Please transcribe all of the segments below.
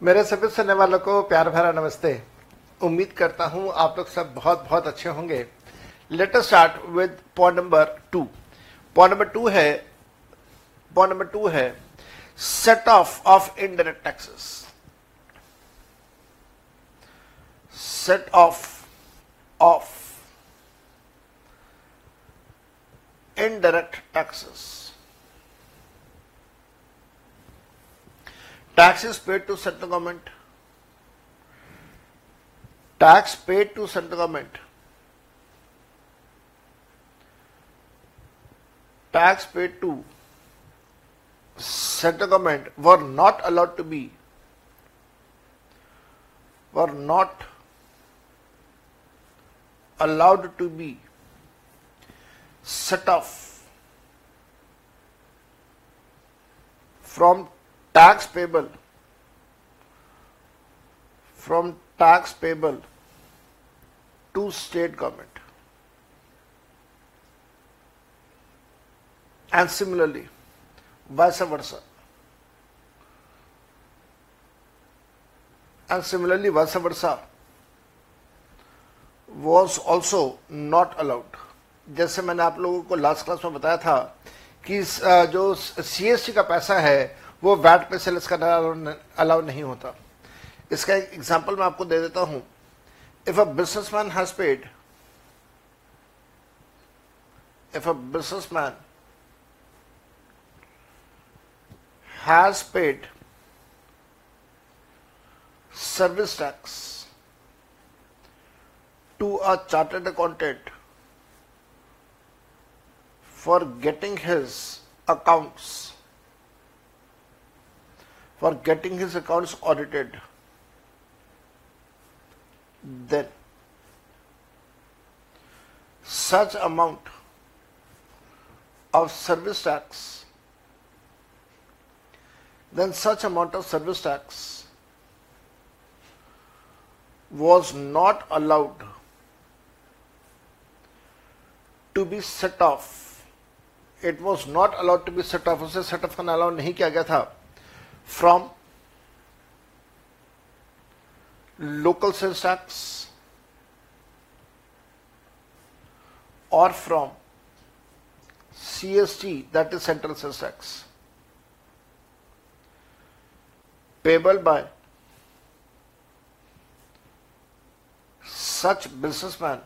मेरे सभी सुनने वालों को प्यार भरा नमस्ते। उम्मीद करता हूँ आप लोग सब बहुत बहुत अच्छे होंगे। Let start with point number two point number two है पॉइंट नंबर टू है set of of indirect taxes set of of indirect taxes. Paid to central government. Tax paid to central government. Tax paid to central government were not allowed to be were not allowed to be set off from tax payable from tax payable to state government and similarly vice versa and similarly vice versa was also not allowed जैसे मैंने आप लोगों को last class में बताया था कि जो सीएसटी का पैसा है वो वैट पे सेल्स करना अलाउ नहीं होता। इसका एक एग्ज़ाम्पल मैं आपको दे देता हूँ। If a businessman has paid if a businessman has paid service tax to a chartered accountant for getting his accounts for getting his accounts audited then such amount of service tax then such amount of service tax was not allowed to be set off it was not allowed to be set off उसे set of करना allow नहीं किया गया था from local sales tax or from CST that is central sales tax payable by such businessman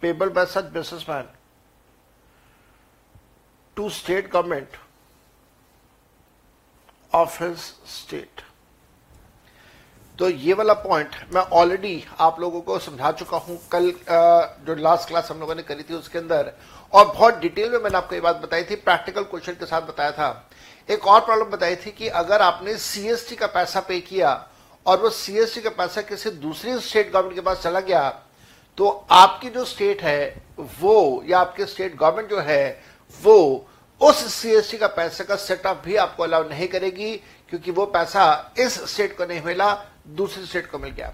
payable by such businessman to state government of his state. तो ये वाला point मैं ऑलरेडी आप लोगों को समझा चुका हूँ कल जो लास्ट क्लास हम लोगों ने करी थी उसके अंदर, और बहुत डिटेल में मैंने आपको ये बात बताई थी प्रैक्टिकल क्वेश्चन के साथ बताया था एक और प्रॉब्लम बताई थी कि अगर आपने सीएसटी का पैसा पे किया, और वो सीएसटी का पैसा किसी दूसरी स्टेट गवर्नमेंट के पास चला गया तो आपकी जो स्टेट है, वो, या आपके स्टेट गवर्नमेंट जो है, वो उस सीएसटी का पैसे का सेटअप भी आपको अलाउ नहीं करेगी, क्योंकि वो पैसा इस स्टेट को नहीं मिला, दूसरे स्टेट को मिल गया।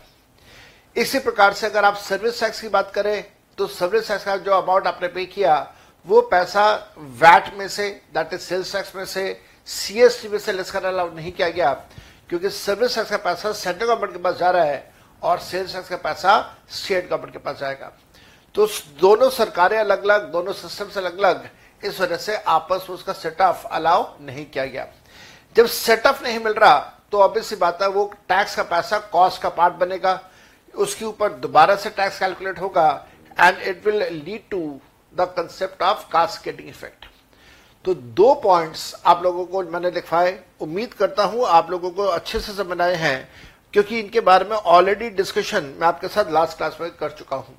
इसी प्रकार से अगर आप सर्विस टैक्स की बात करें तो सर्विस टैक्स का जो अमाउंट आपने पे किया, वो पैसा वैट में say that is sales tax में से सीएसटी में से लेस करना अलाउ नहीं किया गया, क्योंकि सर्विस टैक्स का पैसा सेंट्रल गवर्नमेंट के पास जा रहा है और सेल्स टैक्स का पैसा स्टेट गवर्नमेंट के पास जाएगा। तो दोनों सरकारें अलग अलग दोनों सिस्टम अलग अलग इस वजह से आपस में उसका सेटअप अलाउ नहीं किया गया। जब सेटअप नहीं मिल रहा तो ऑब्वियस सी बात है, वो टैक्स का पैसा कॉस्ट का पार्ट बनेगा। उसके ऊपर दोबारा से टैक्स कैलकुलेट होगा and it will lead to the concept of cascading effect तो दो पॉइंट्स आप लोगों को मैंने लिखवाए। उम्मीद करता हूँ आप लोगों को अच्छे से समझ आए हैं, क्योंकि इनके बारे में ऑलरेडी डिस्कशन मैं आपके साथ लास्ट क्लास में कर चुका हूँ।